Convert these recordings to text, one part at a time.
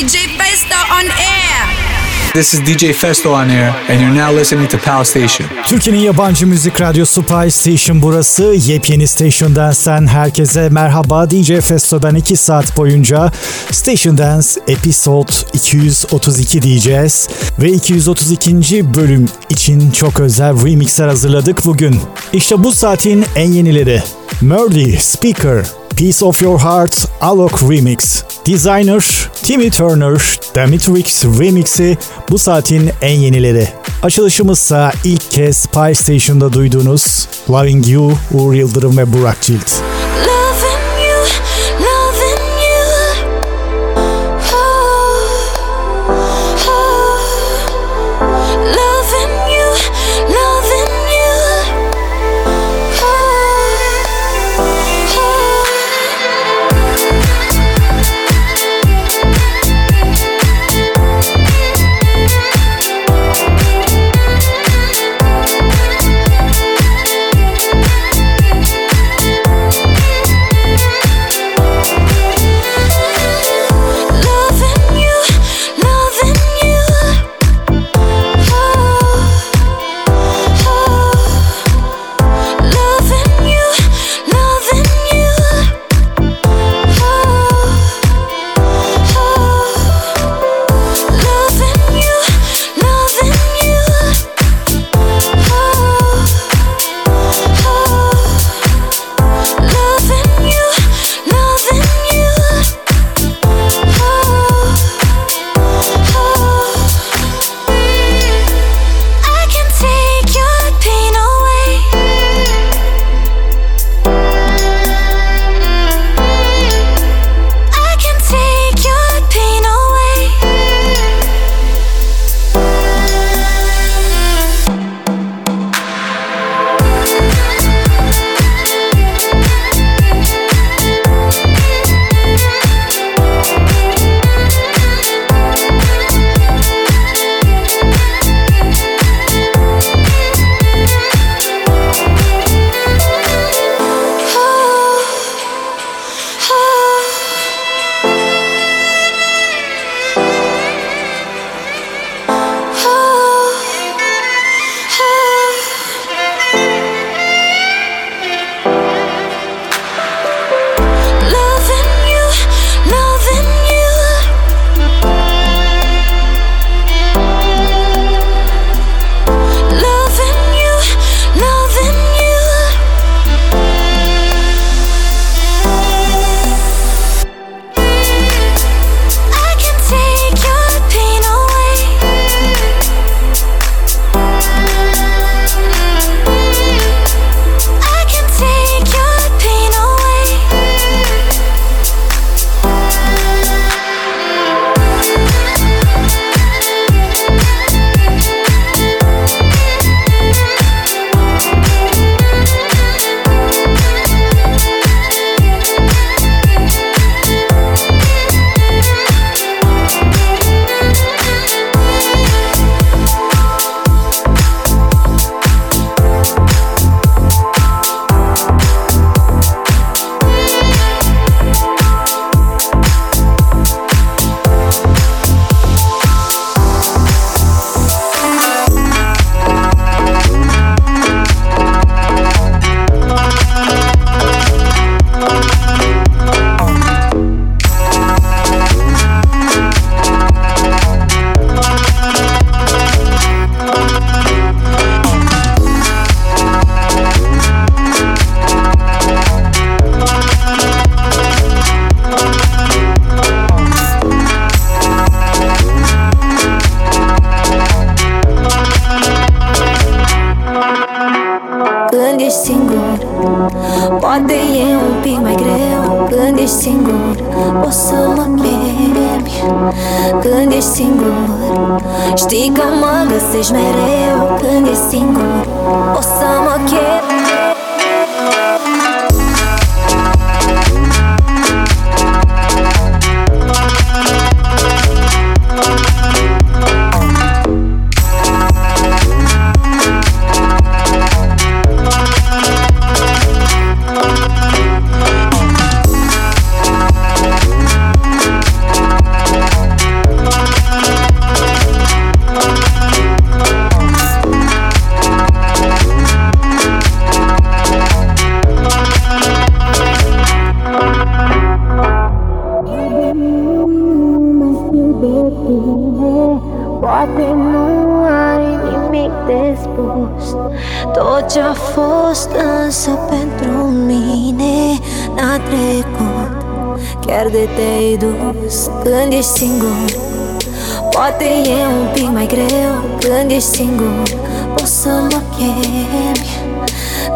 DJ Festo on air. This is DJ Festo on air, and you're now listening to Pal Station. Türkiye'nin yabancı müzik radyosu Pie Station burası. Yepyeni Station Dance'ten herkese merhaba. DJ Festo'dan 2 saat boyunca Station Dance Episode 232 diyeceğiz. Ve 232. bölüm için çok özel remixler hazırladık bugün. İşte bu saatin en yenileri. Murdy, Speaker, Piece of Your Heart, Alok Remix, Designer, Timmy Turner, Demitrix Remix'i bu saatin en yenileri. Açılışımızsa ilk kez Spy Station'da duyduğunuz Loving You, Uğur Yıldırım ve Burak Cilt.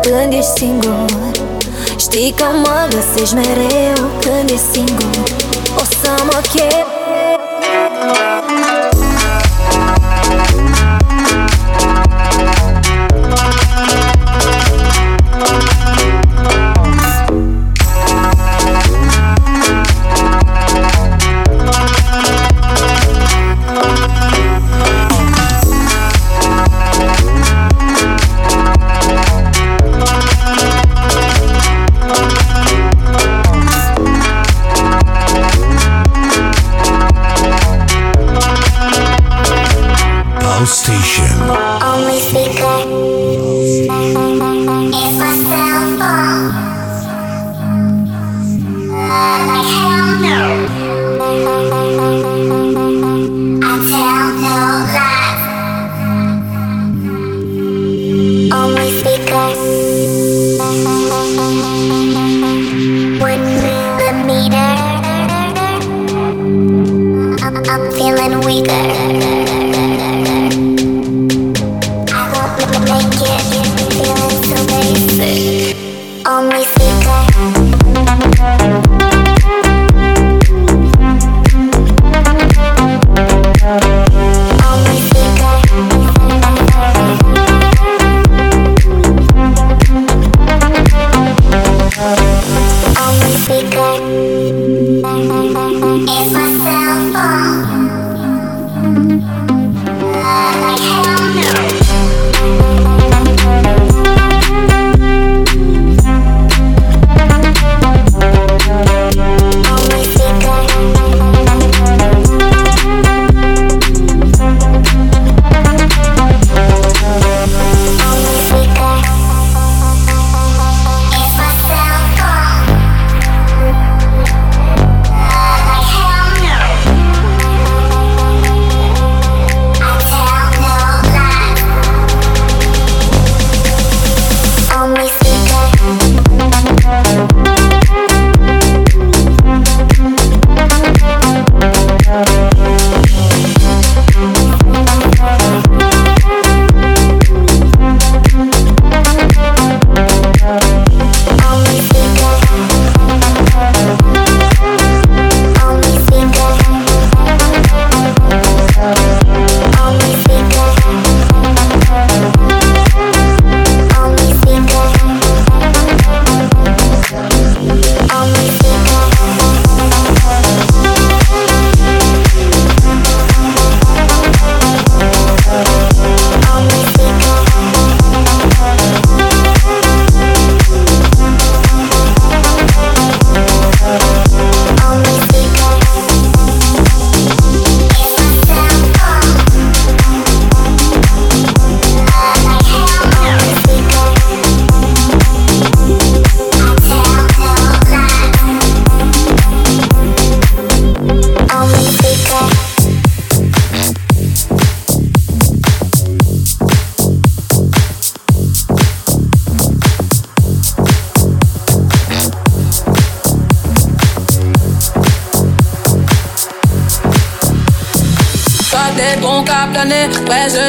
când ești singur. Știi că mă găsești mereu când ești singur. O să mă chem.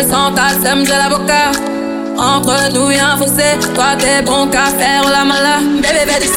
s'entassent, de l'avocat. Entre nous y'a un fossé, toi t'es bon qu'à faire la mala. Bébé, bébé,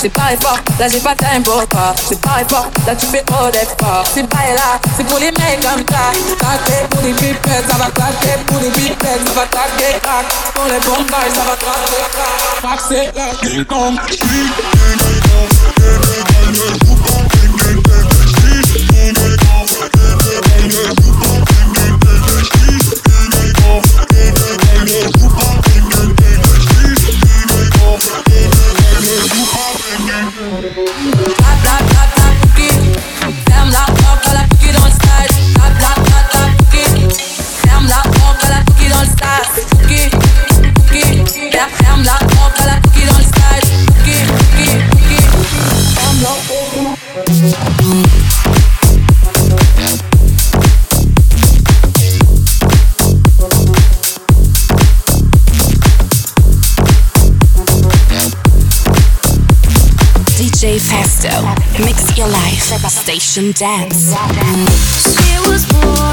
c'est pas effort, là j'ai pas time pour toi. C'est pas effort, là tu fais trop d'efforts. C'est pas là, c'est pour les mecs comme ça. Claquer pour les pipettes, ça va claquer pour les pipettes, ça va claquer, clac. Pour les bombes, ça va claquer, clac. Clac, c'est là, Mix your life. Station Dance. She was born.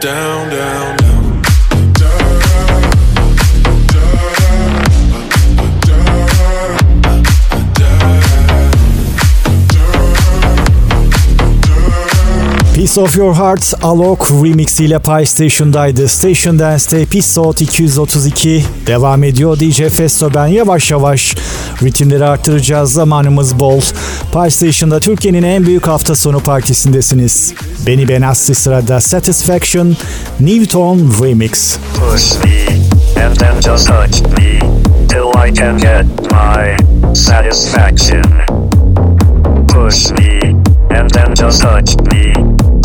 Down, Piece of Your Heart Alok remix ile Pie Station'daydı. Station Dance'te episode 232 devam ediyor. DJ Festo ben yavaş yavaş ritimleri arttıracağız. Zamanımız bol. Pie Station'da Türkiye'nin en büyük hafta sonu partisindesiniz. Beni Benassi sırada Satisfaction Newton Remix. Push me and then just touch me till I can get my satisfaction. Push me and then just touch me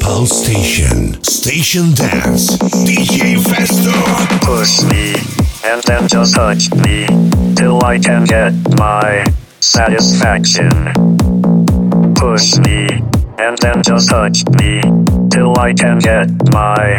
Pal Station. Station Dance. DJ Festo. Push me and then just touch me till I can get my satisfaction. Push me and then just touch me till I can get my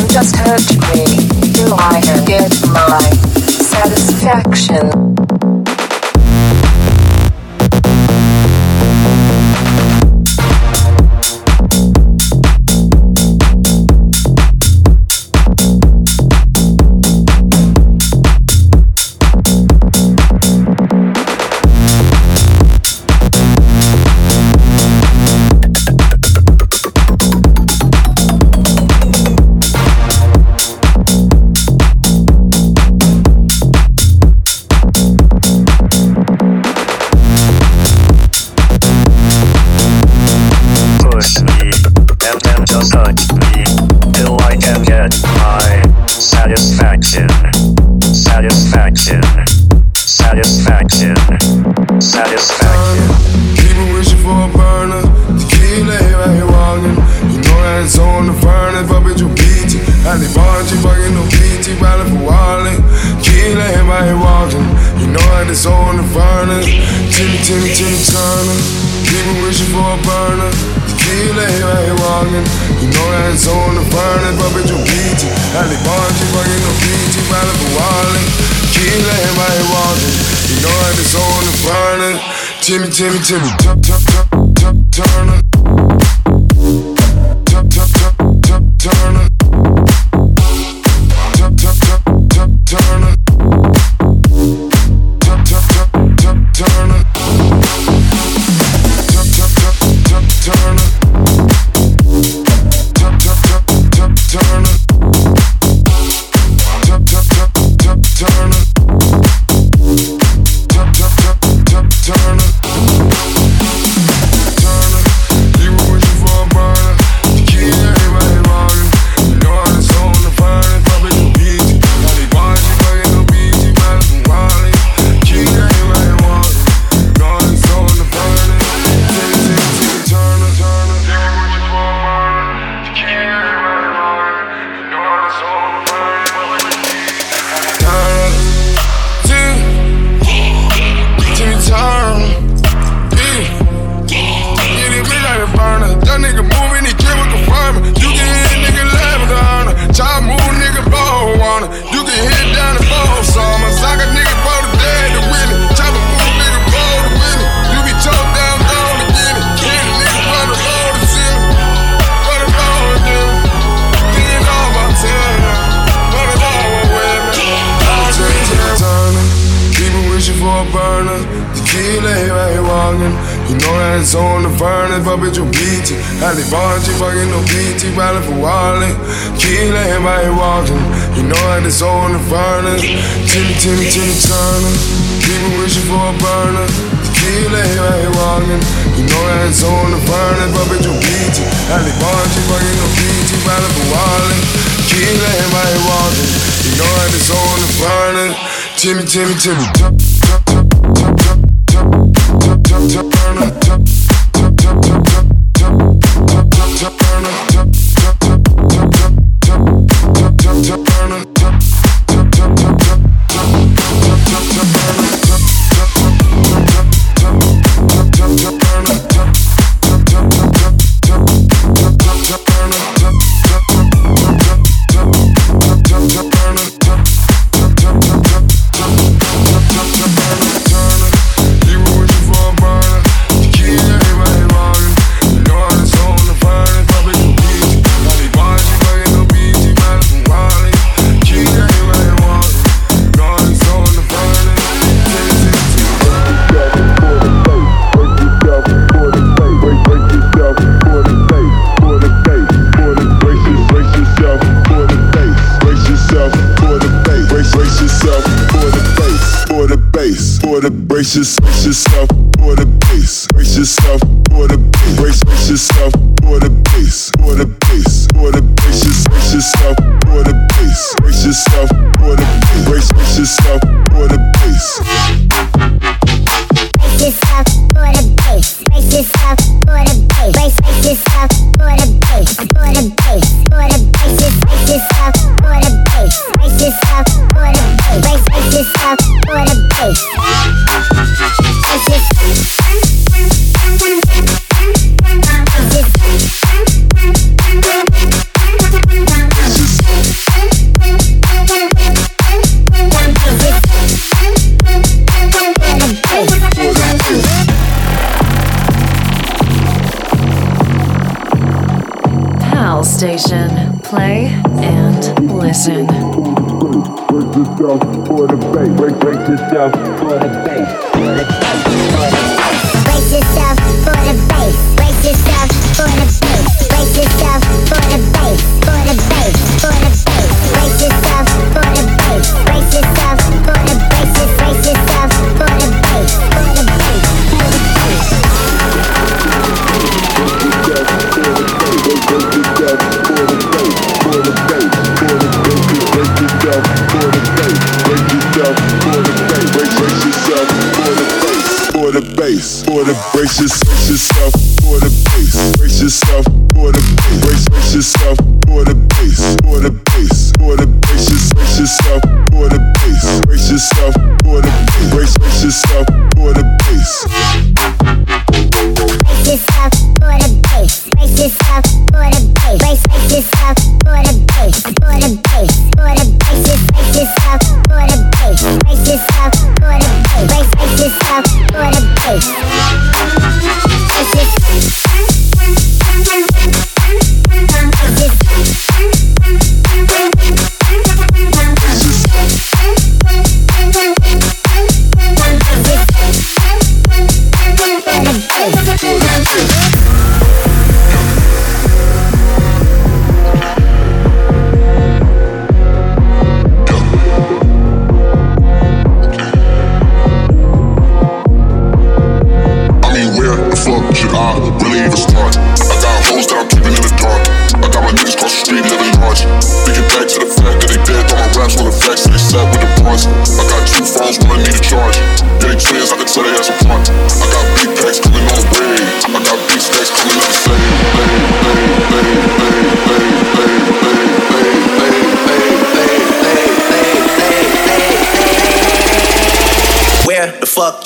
then just touch me till I can get my satisfaction. satisfaction, satisfaction, satisfaction. People wishing for a burner, tequila right walking. You know that it's on the furnace, but bitch you beat it. Alley barge, fucking no BT, rally for wallet. Tequila right walking. You know that it's on the furnace. Timmy, Timmy, Timmy Turner. People wishing for a burner, tequila right walking. You know that it's on the furnace, but bitch you beat it. Alley barge, fucking no BT, rally for wallet. Seems like everybody it. You know I just so on the it. Timmy, Timmy, Timmy, turn, turn, turn, turn, turn. to the top.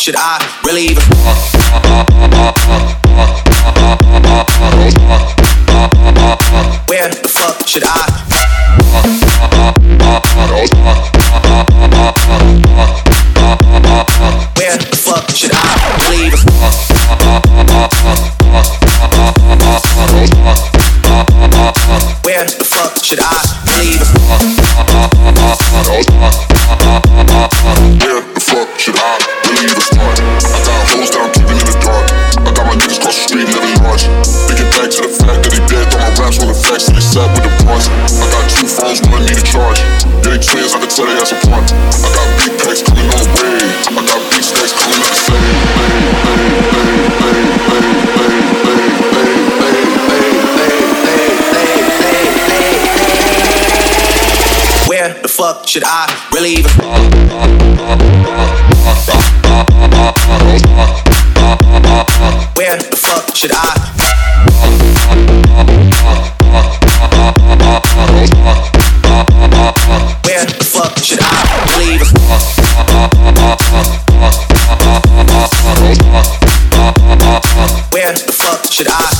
should I should I really even? Where the fuck should I? Where the fuck should I? Where the fuck should I?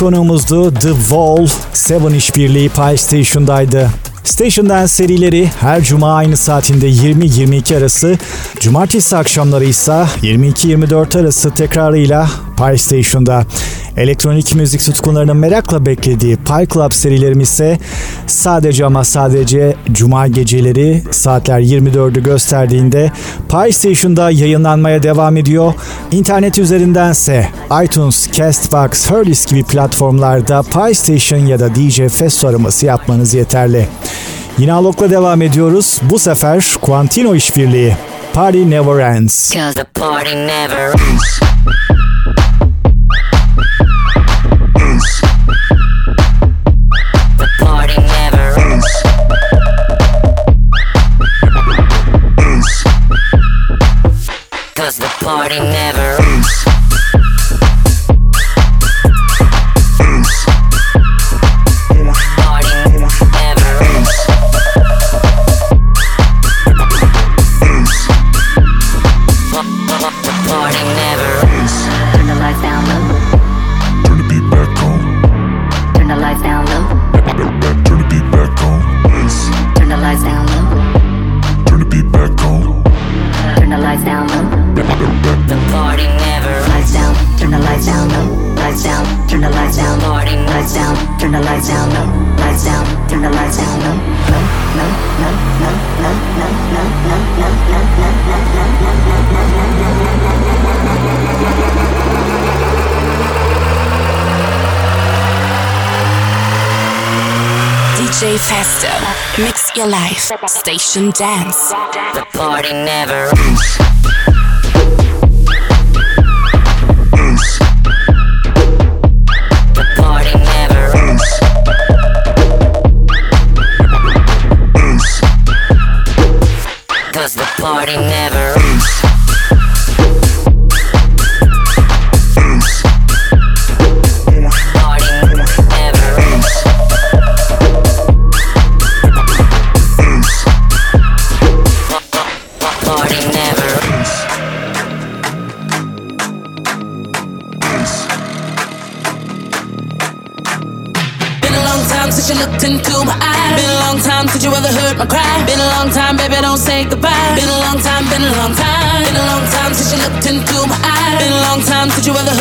konuğumuzdu The Wall. Seven işbirliği Pie Station'daydı. Station Dance serileri her cuma aynı saatinde 20-22 arası, cumartesi akşamları ise 22-24 arası tekrarıyla Pie Station'da. Elektronik müzik tutkunlarının merakla beklediği Pie Club serilerim ise sadece ama sadece cuma geceleri saatler 24'ü gösterdiğinde Pie Station'da yayınlanmaya devam ediyor. İnternet üzerindense iTunes Castbox, Hurlis gibi platformlarda PlayStation ya da DJ Fest araması yapmanız yeterli. Yine Alok'la devam ediyoruz. Bu sefer Quantino işbirliği. Party Never Ends. Cause the party never ends. party now. turn the lights down low, lights down, turn the lights down low, low, low, low, low, low, low, low, low, low, low, low, low, low, low, low, low, DJ Festo, mix your life, station dance. The party never ends.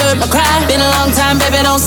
heard my cry. Been a long time, baby, don't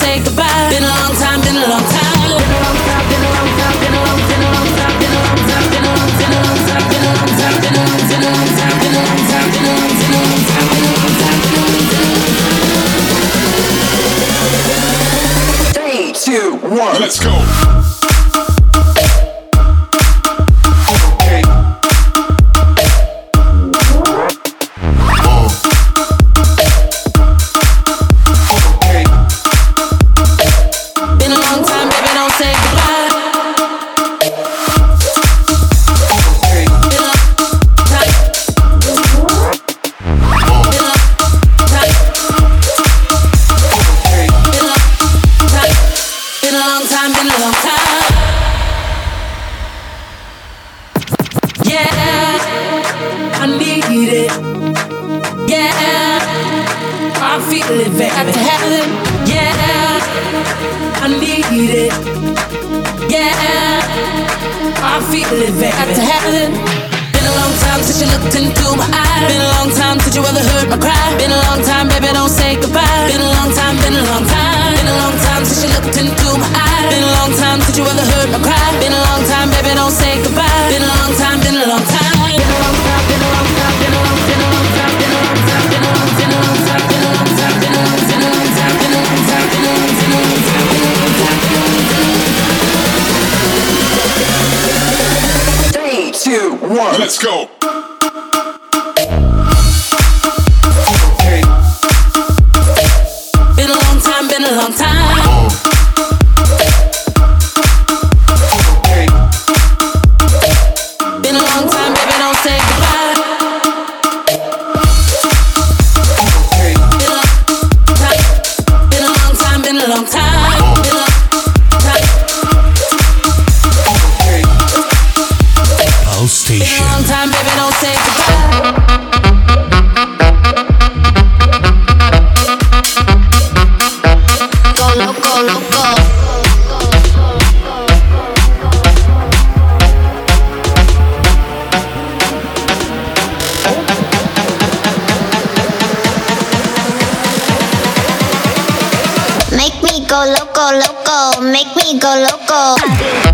make me go loco.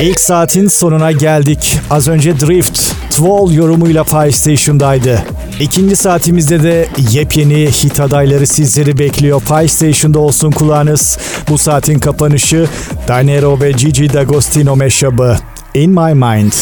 İlk saatin sonuna geldik. Az önce Drift, Twall yorumuyla Fire Station'daydı. İkinci saatimizde de yepyeni hit adayları sizleri bekliyor. Fire Station'da olsun kulağınız. Bu saatin kapanışı Danero ve Gigi D'Agostino meşabı In My Mind.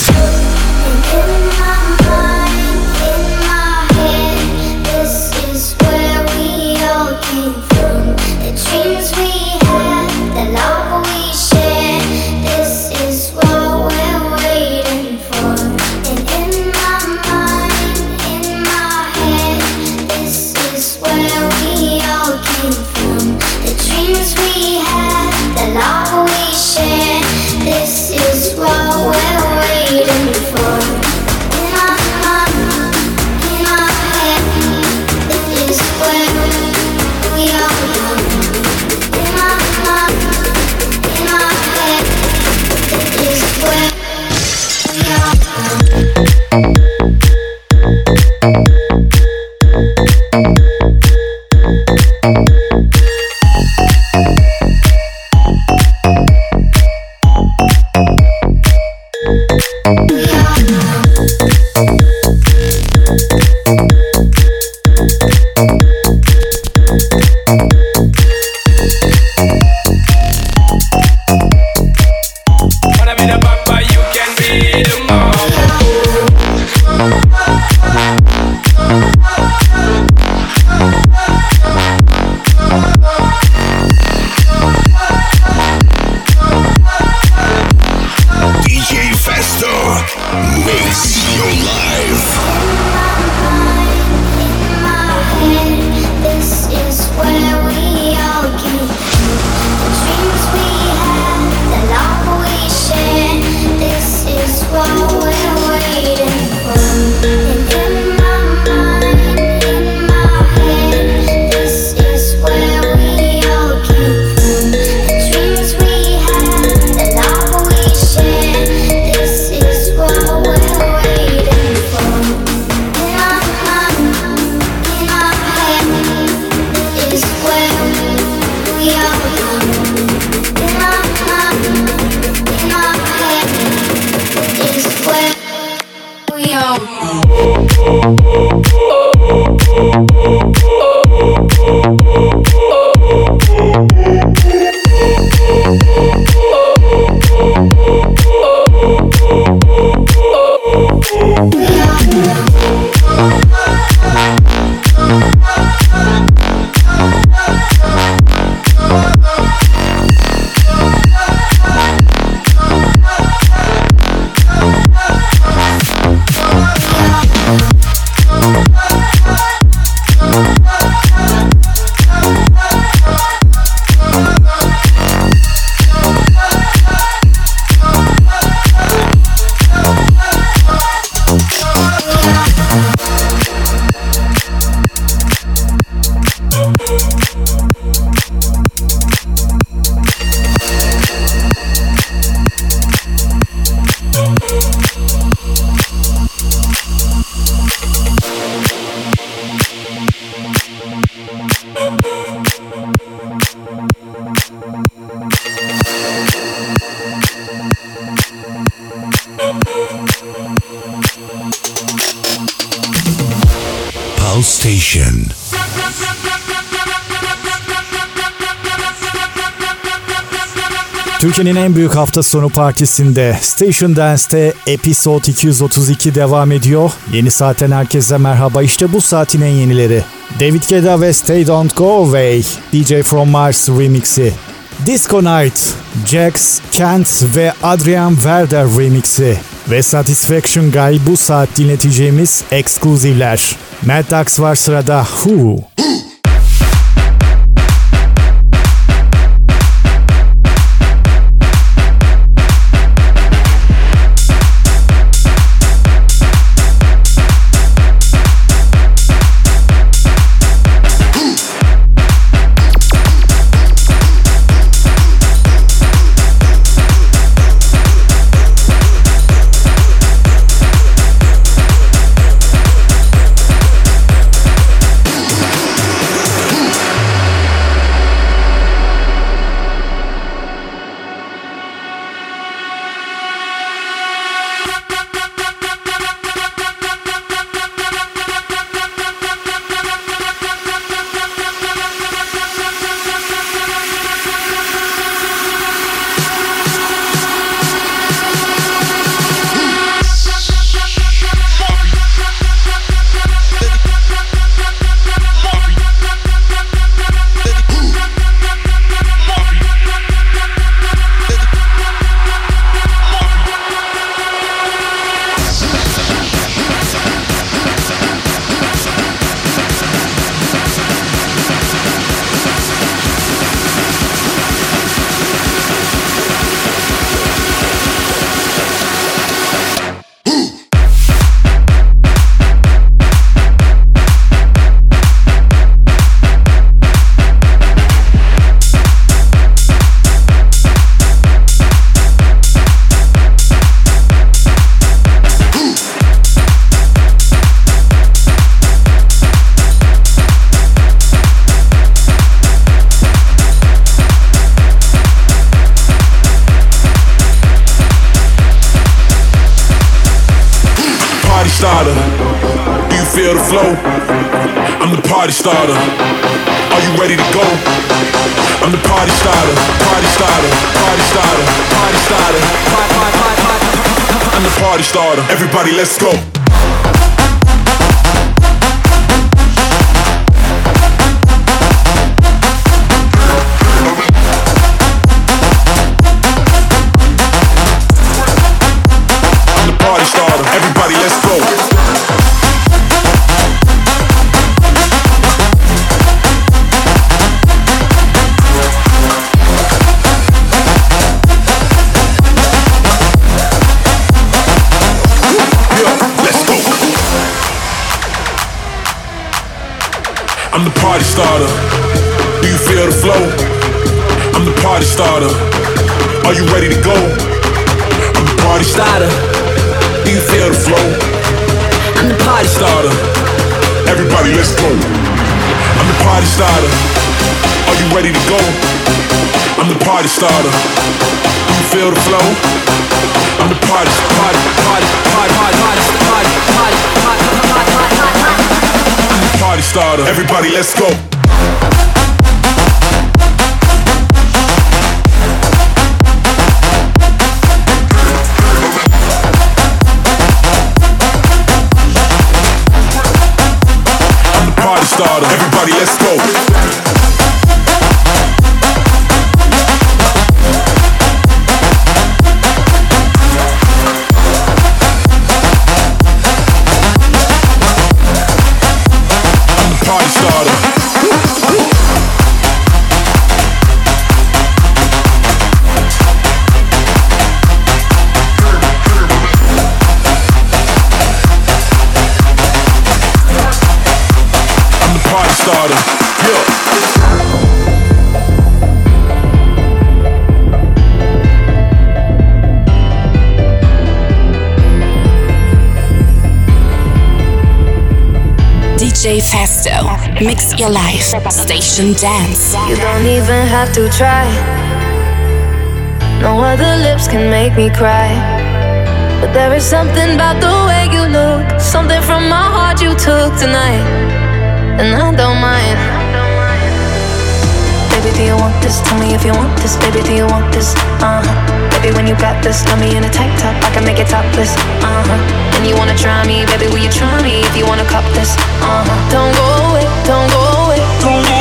Station. Türkiye'nin en büyük hafta sonu partisinde Station Dance'te Episode 232 devam ediyor. Yeni saatten herkese merhaba. İşte bu saatin en yenileri. David Guetta ve Stay Don't Go Away DJ From Mars remixi. Disco Night, Jax, Kent ve Adrian Werder remixi. Ve Satisfaction Guy bu saat dinleteceğimiz ekskluzivler. Mad var sırada. Who? Everybody, let's go. I'm the party starter Do you feel the flow I'm the party supply party supply I'm the party starter. Everybody, let's go. stardom. Everybody, let's go. DJ Festo. Mix your life. Station dance. You don't even have to try. No other lips can make me cry. But there is something about the way you look. Something from my heart you took tonight. And I don't mind. Baby, do you want this? Tell me if you want this. Baby, do you want this? Uh huh happy when you got this. Love me in a tank top, I can make it topless. Uh huh. And you wanna try me, baby? Will you try me if you wanna cop this? Uh huh. Don't go away, don't go away, don't go.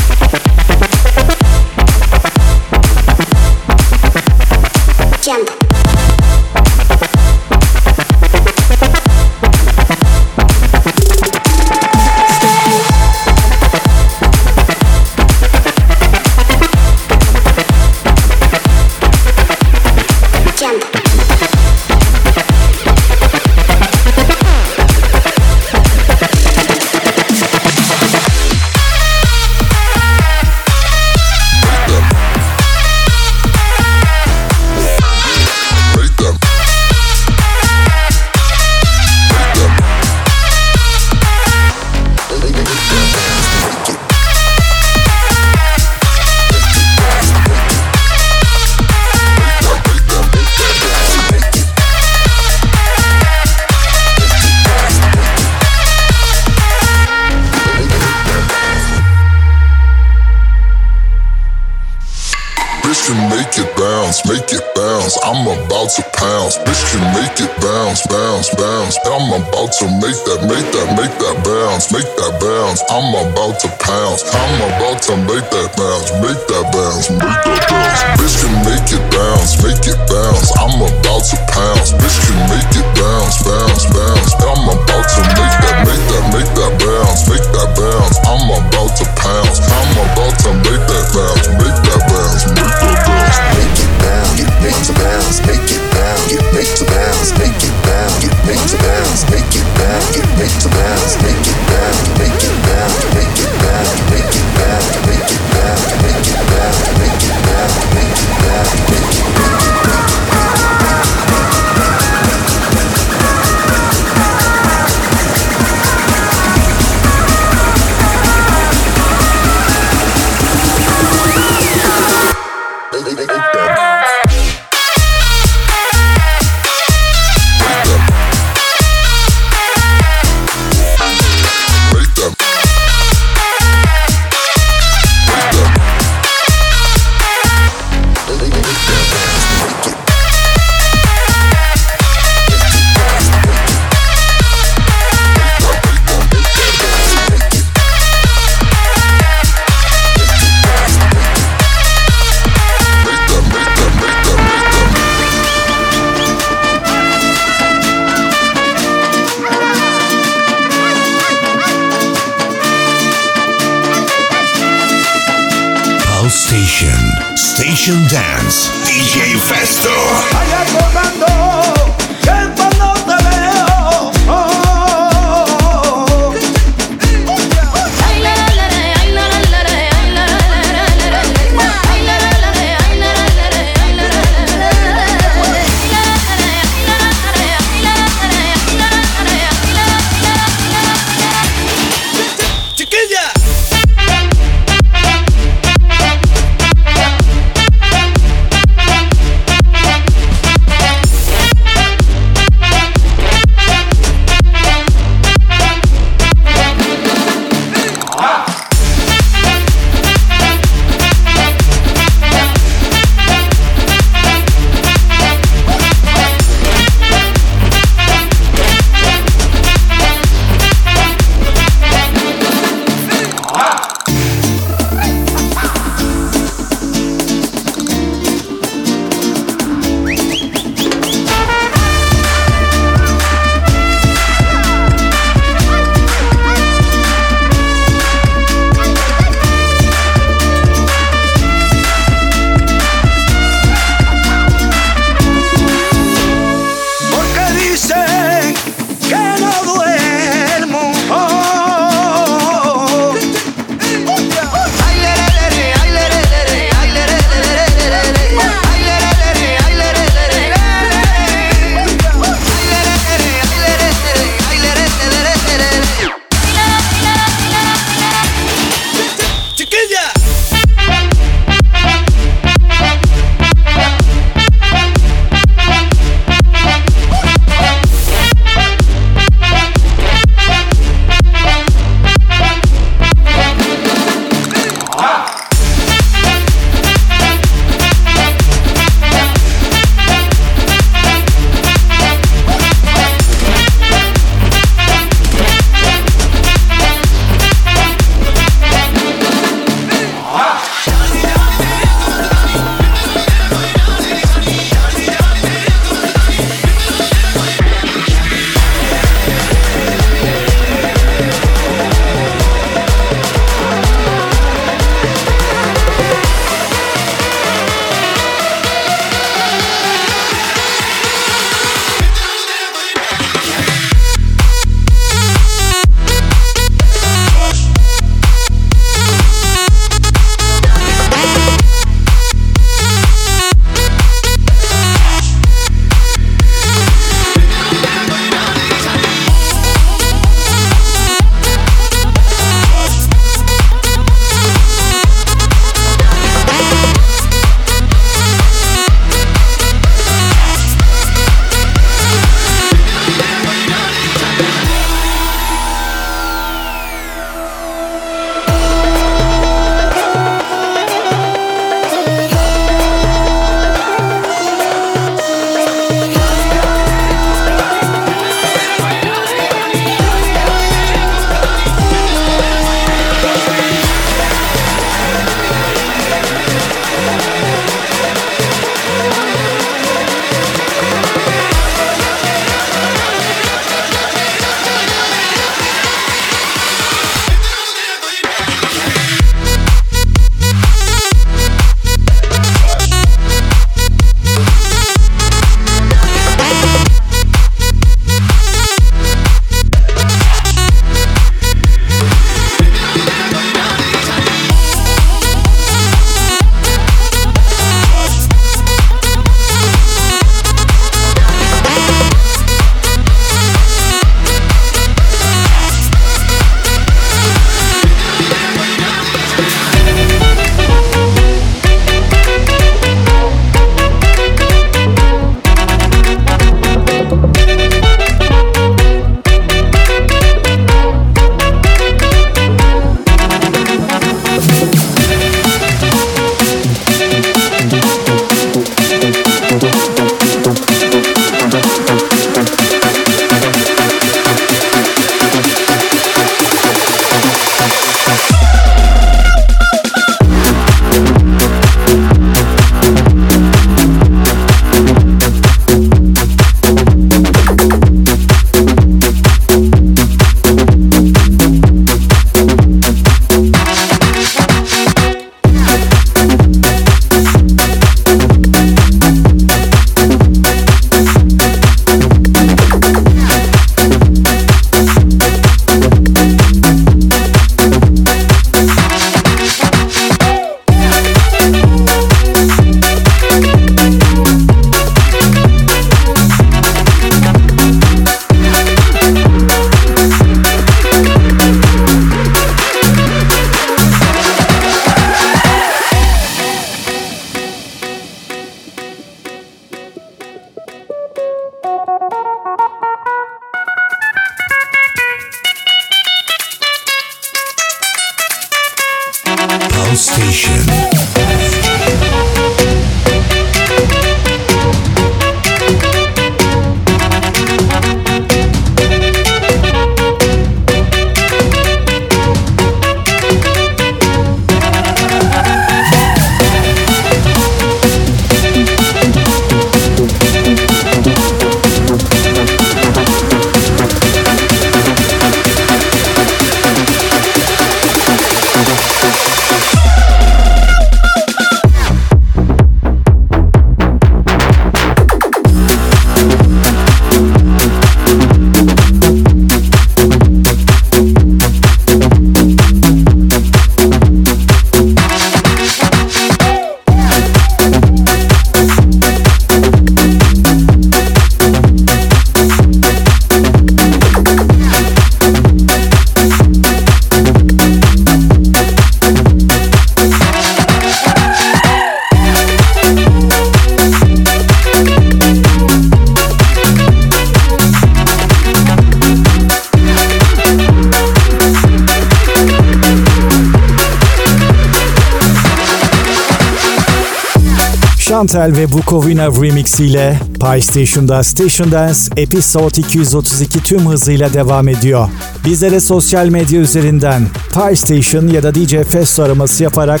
Chantal ve Bukovina Remix ile PlayStation'da Station Dance Episode 232 tüm hızıyla devam ediyor. Bizlere sosyal medya üzerinden PlayStation ya da DJ Festo araması yaparak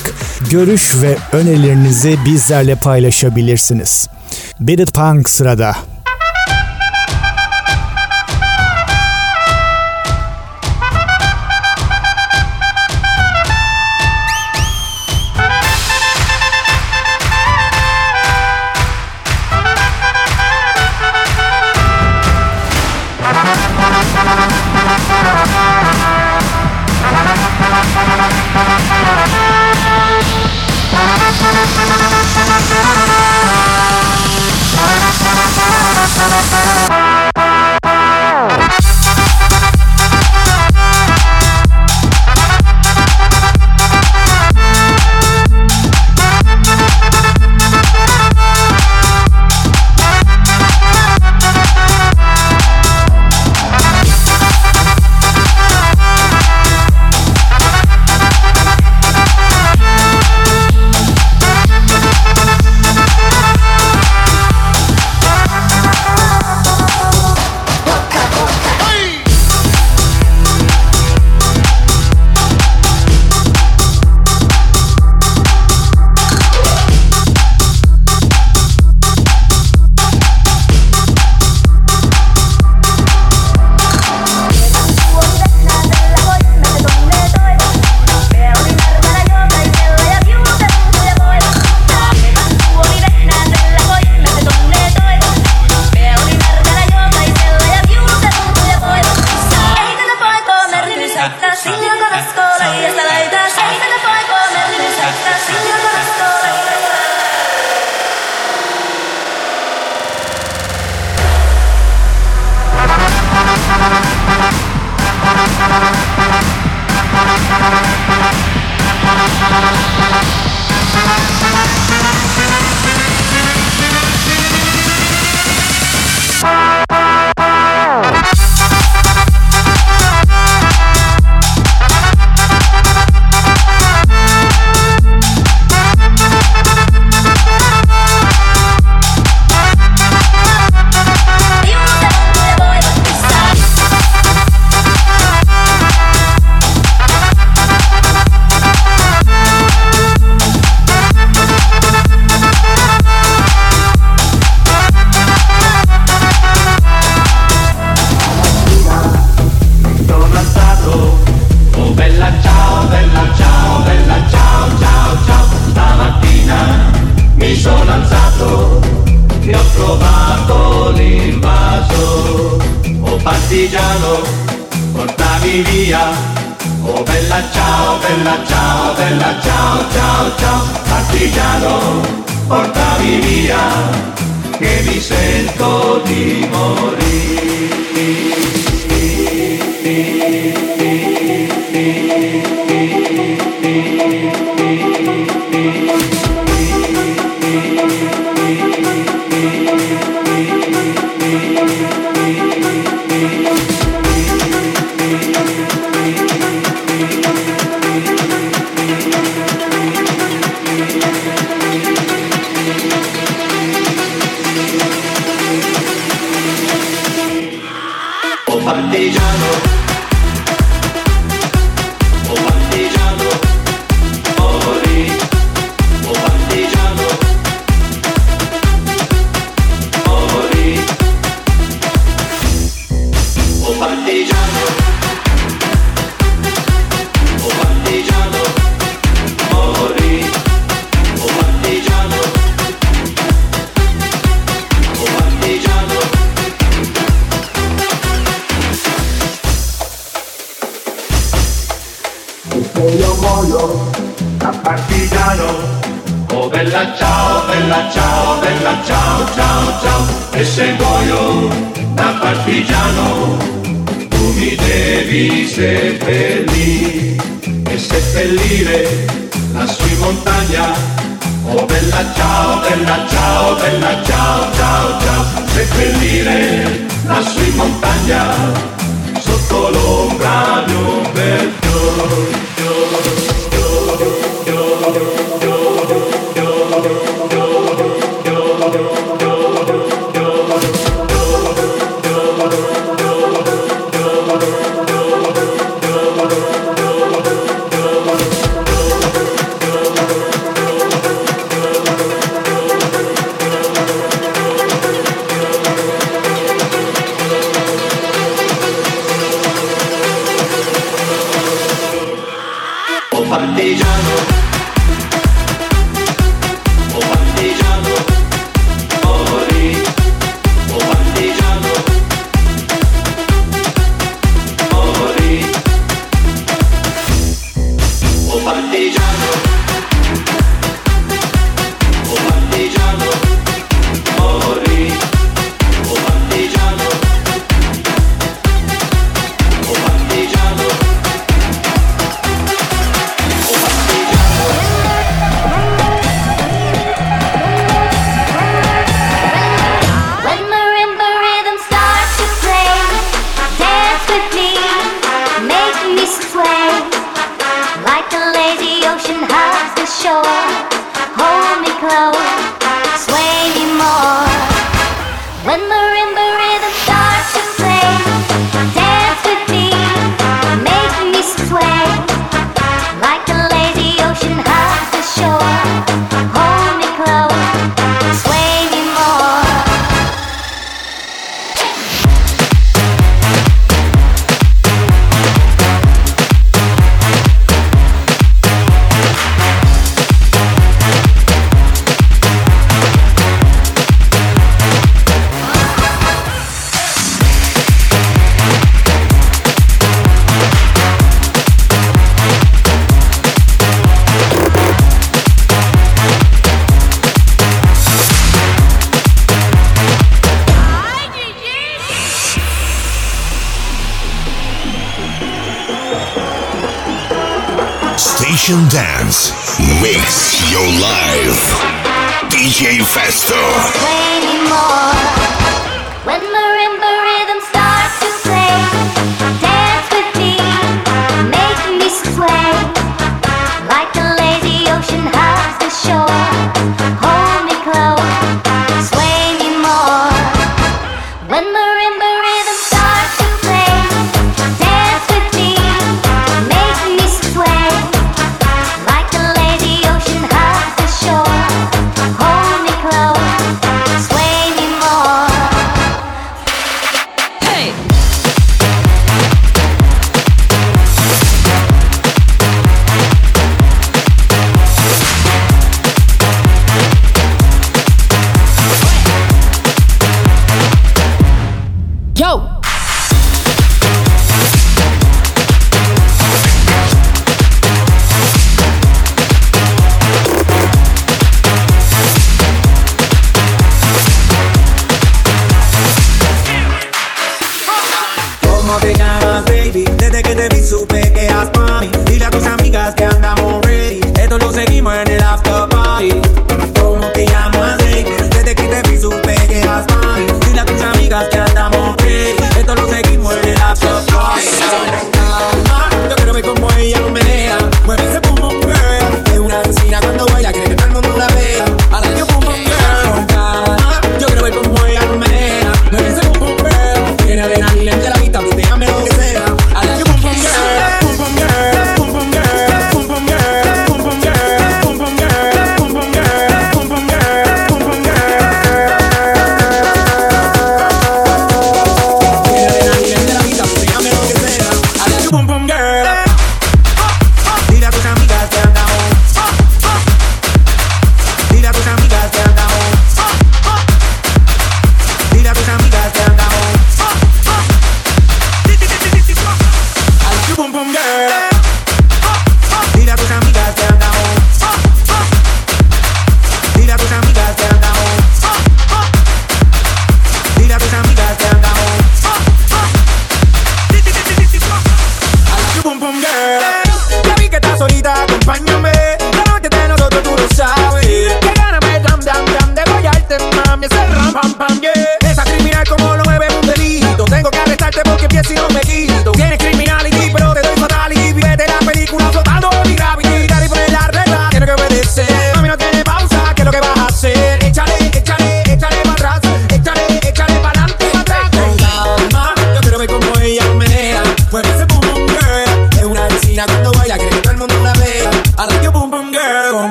görüş ve önerilerinizi bizlerle paylaşabilirsiniz. Beat Punk sırada.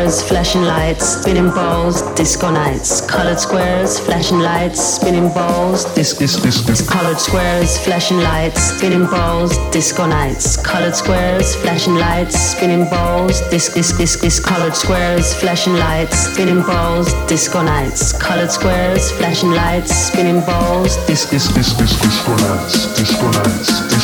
squares, flashing lights, spinning balls, disco nights. Colored squares, flashing lights, spinning balls, disco this. Colored squares, flashing lights, spinning balls, disco nights. Colored squares, flashing lights, spinning balls, disc, disc. Colored squares, flashing lights, spinning balls, disco nights. Colored squares, flashing lights, spinning balls, disc, disco disco nights. Disco nights.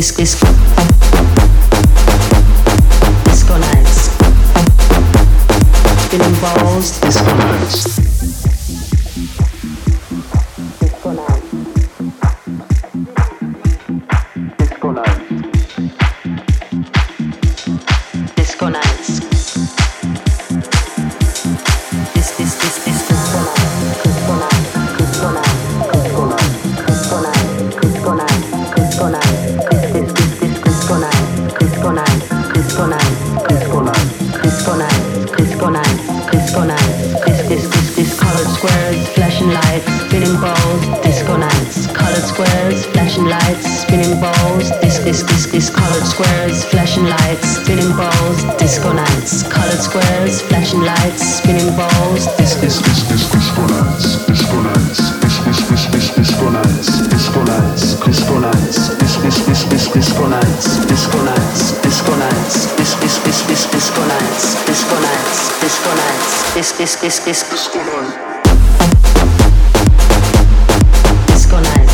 disco disco disco nights. It involves disco nights. disco, disco, disco night.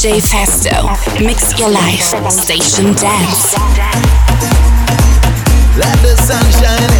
DJ Fest. Mephisto. Mix your life. Station dance. Let the sun shine.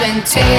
20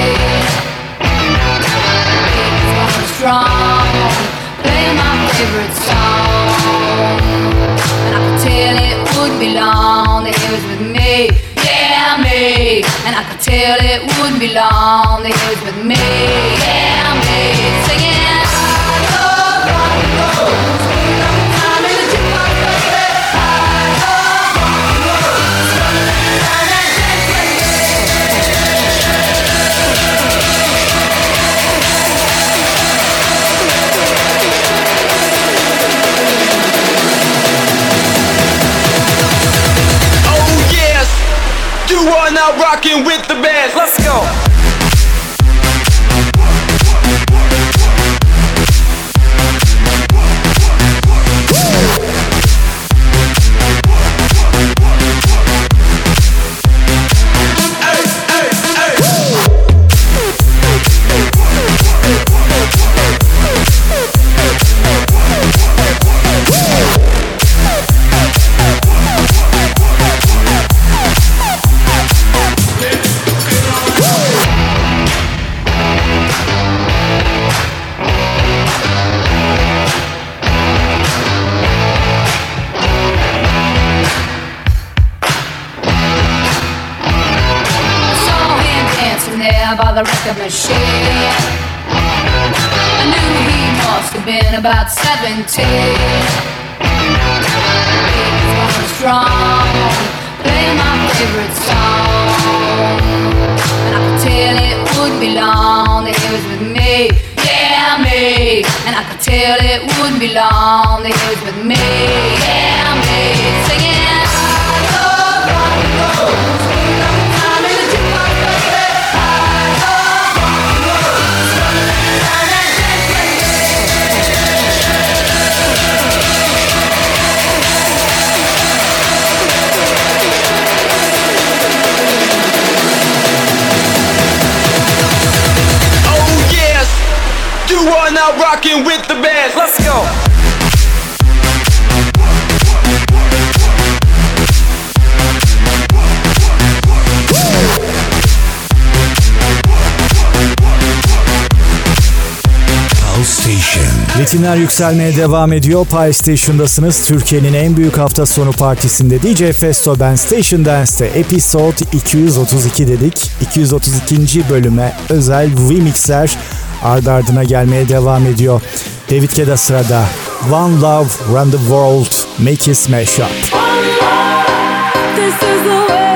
yükselmeye devam ediyor. Pie Station'dasınız. Türkiye'nin en büyük hafta sonu partisinde DJ Festo ben Station Dance'te Episode 232 dedik. 232. bölüme özel remixler ard ardına gelmeye devam ediyor. David Keda sırada. One Love Run The World Make It Smash Up. One love, this is the way.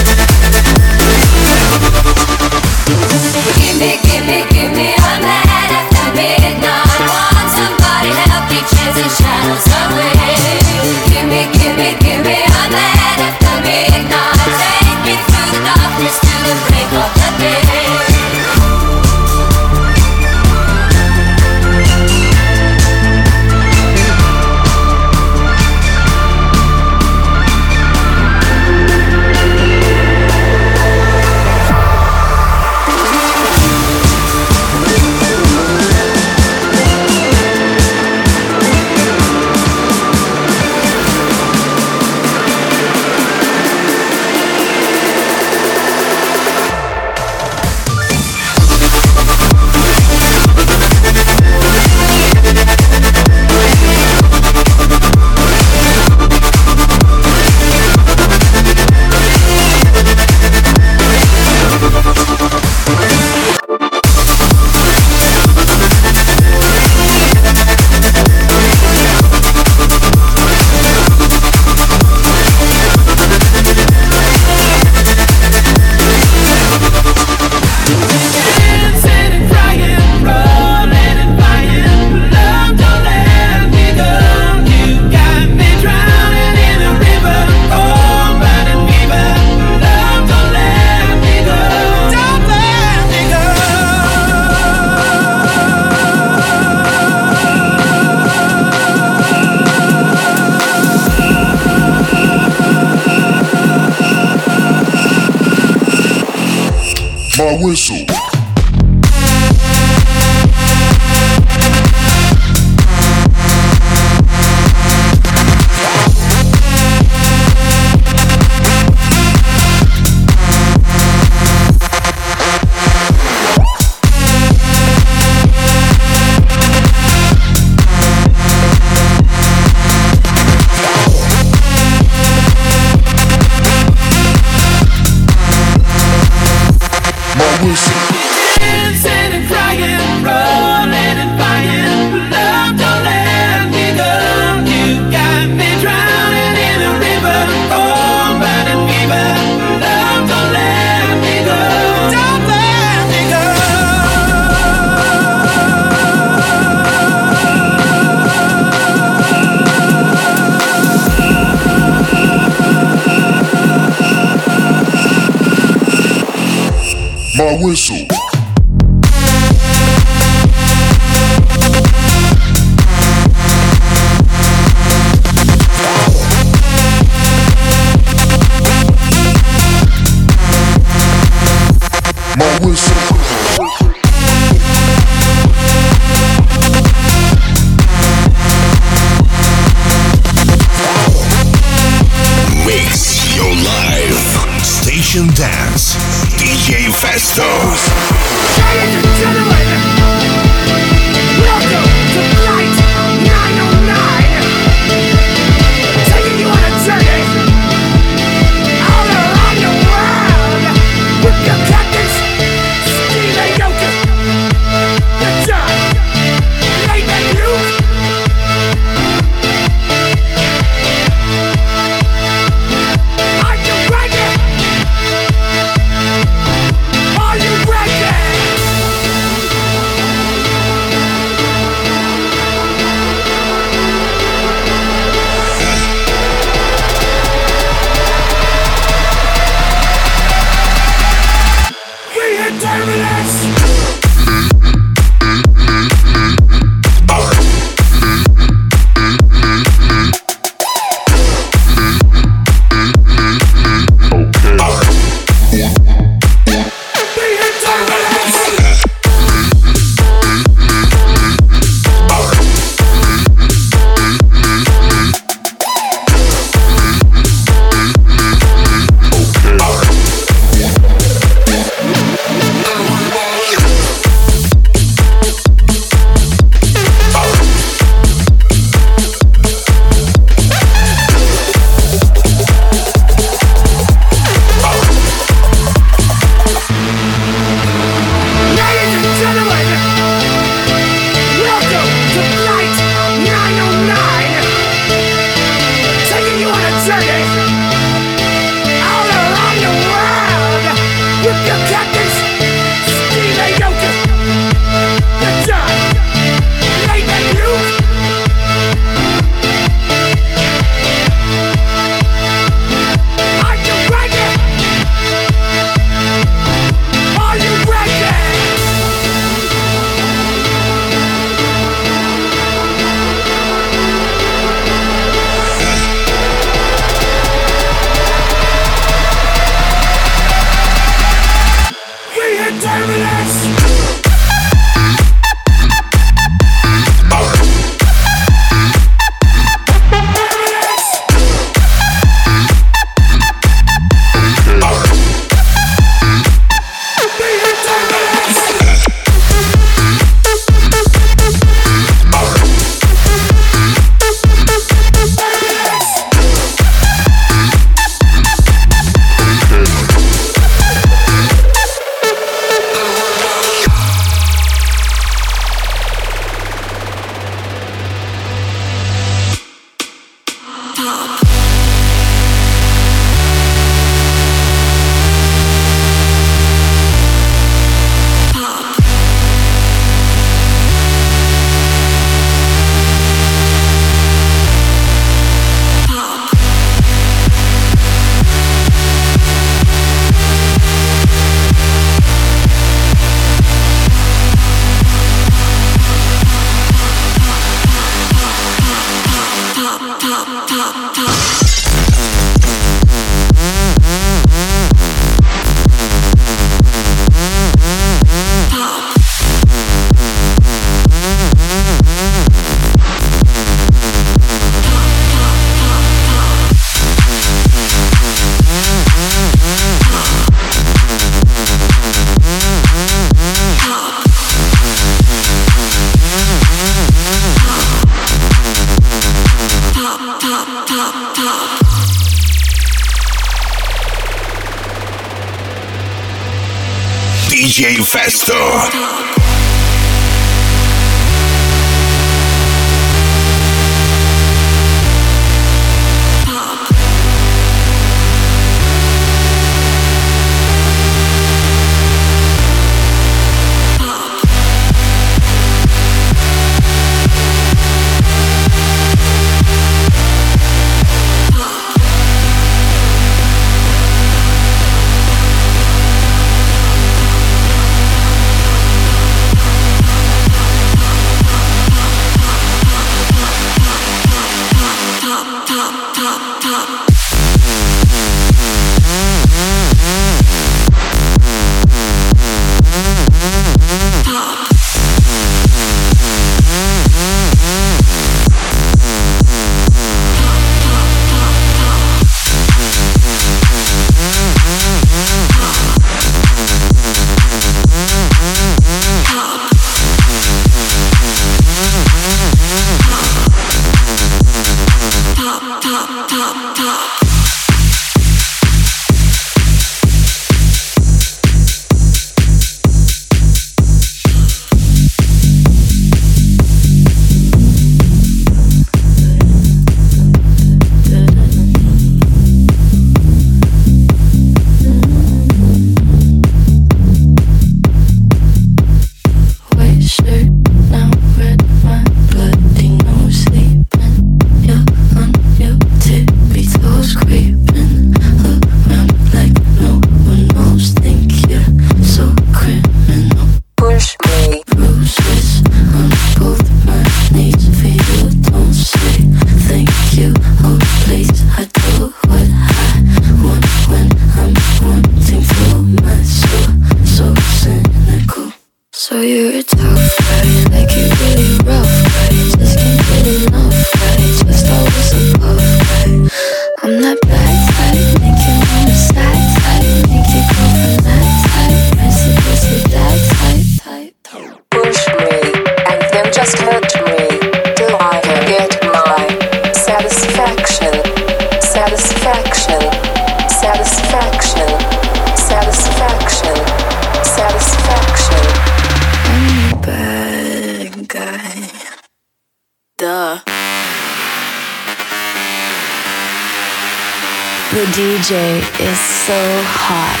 DJ is so hot.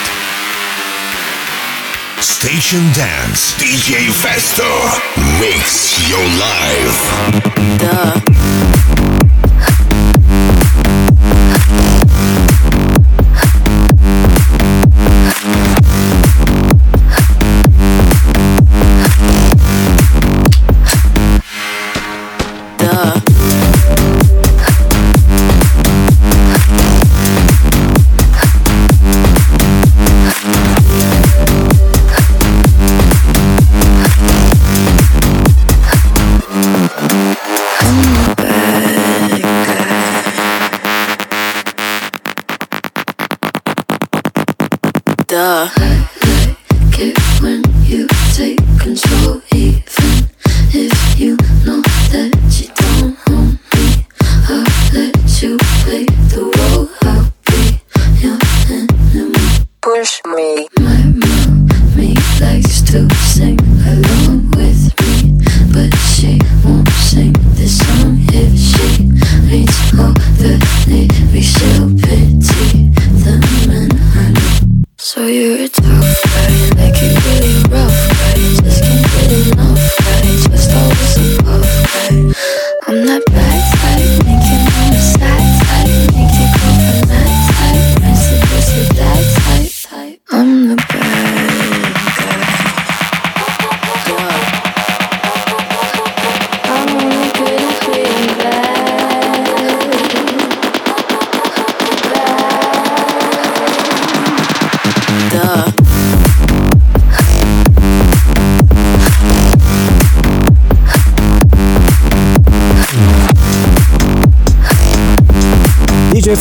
Station Dance. DJ Festo. makes your life. Duh.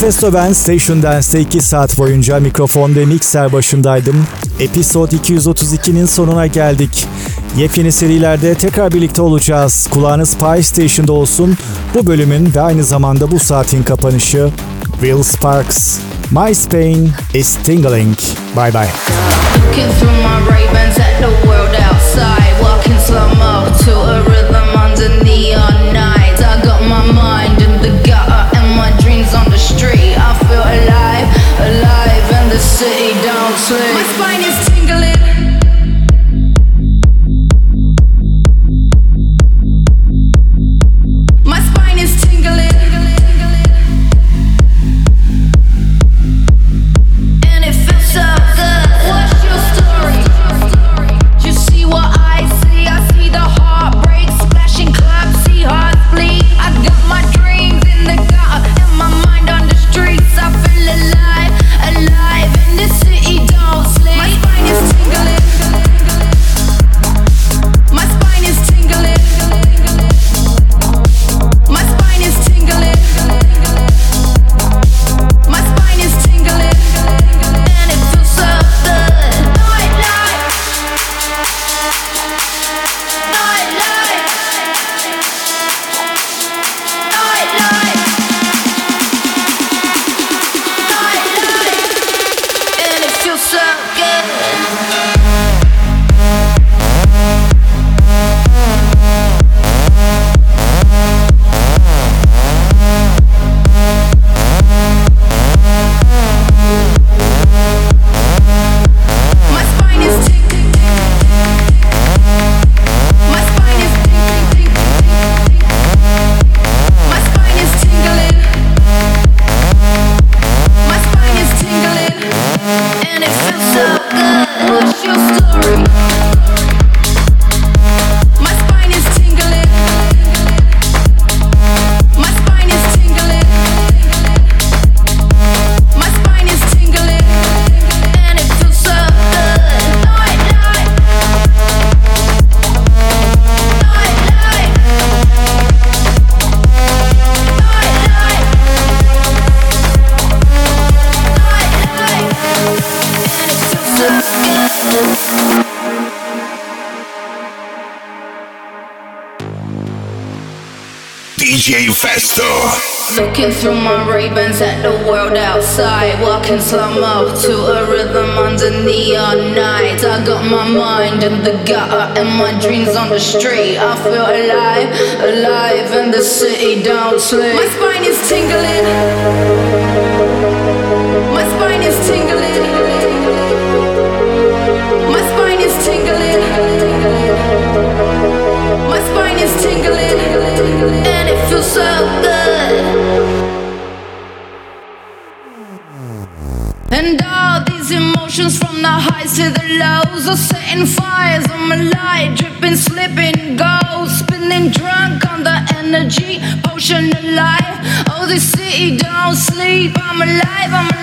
Manifesto Ben Station Dance'de 2 saat boyunca mikrofon ve mikser başındaydım. Episod 232'nin sonuna geldik. Yepyeni serilerde tekrar birlikte olacağız. Kulağınız Pie Station'da olsun. Bu bölümün ve aynı zamanda bu saatin kapanışı Will Sparks. My Spain is tingling. Bye bye. Through my ravens at the world outside. Walking slow up to a rhythm under neon night. I got my mind in the gutter and my dreams on the street. I feel alive, alive, and the city don't sleep. My spine is tingling. My spine is tingling. My spine is tingling. My spine is tingling. And it feels so good. Lows are setting fires on my light, dripping, slipping, gold, spinning drunk on the energy potion of life. Oh, this city don't sleep. I'm alive, I'm alive.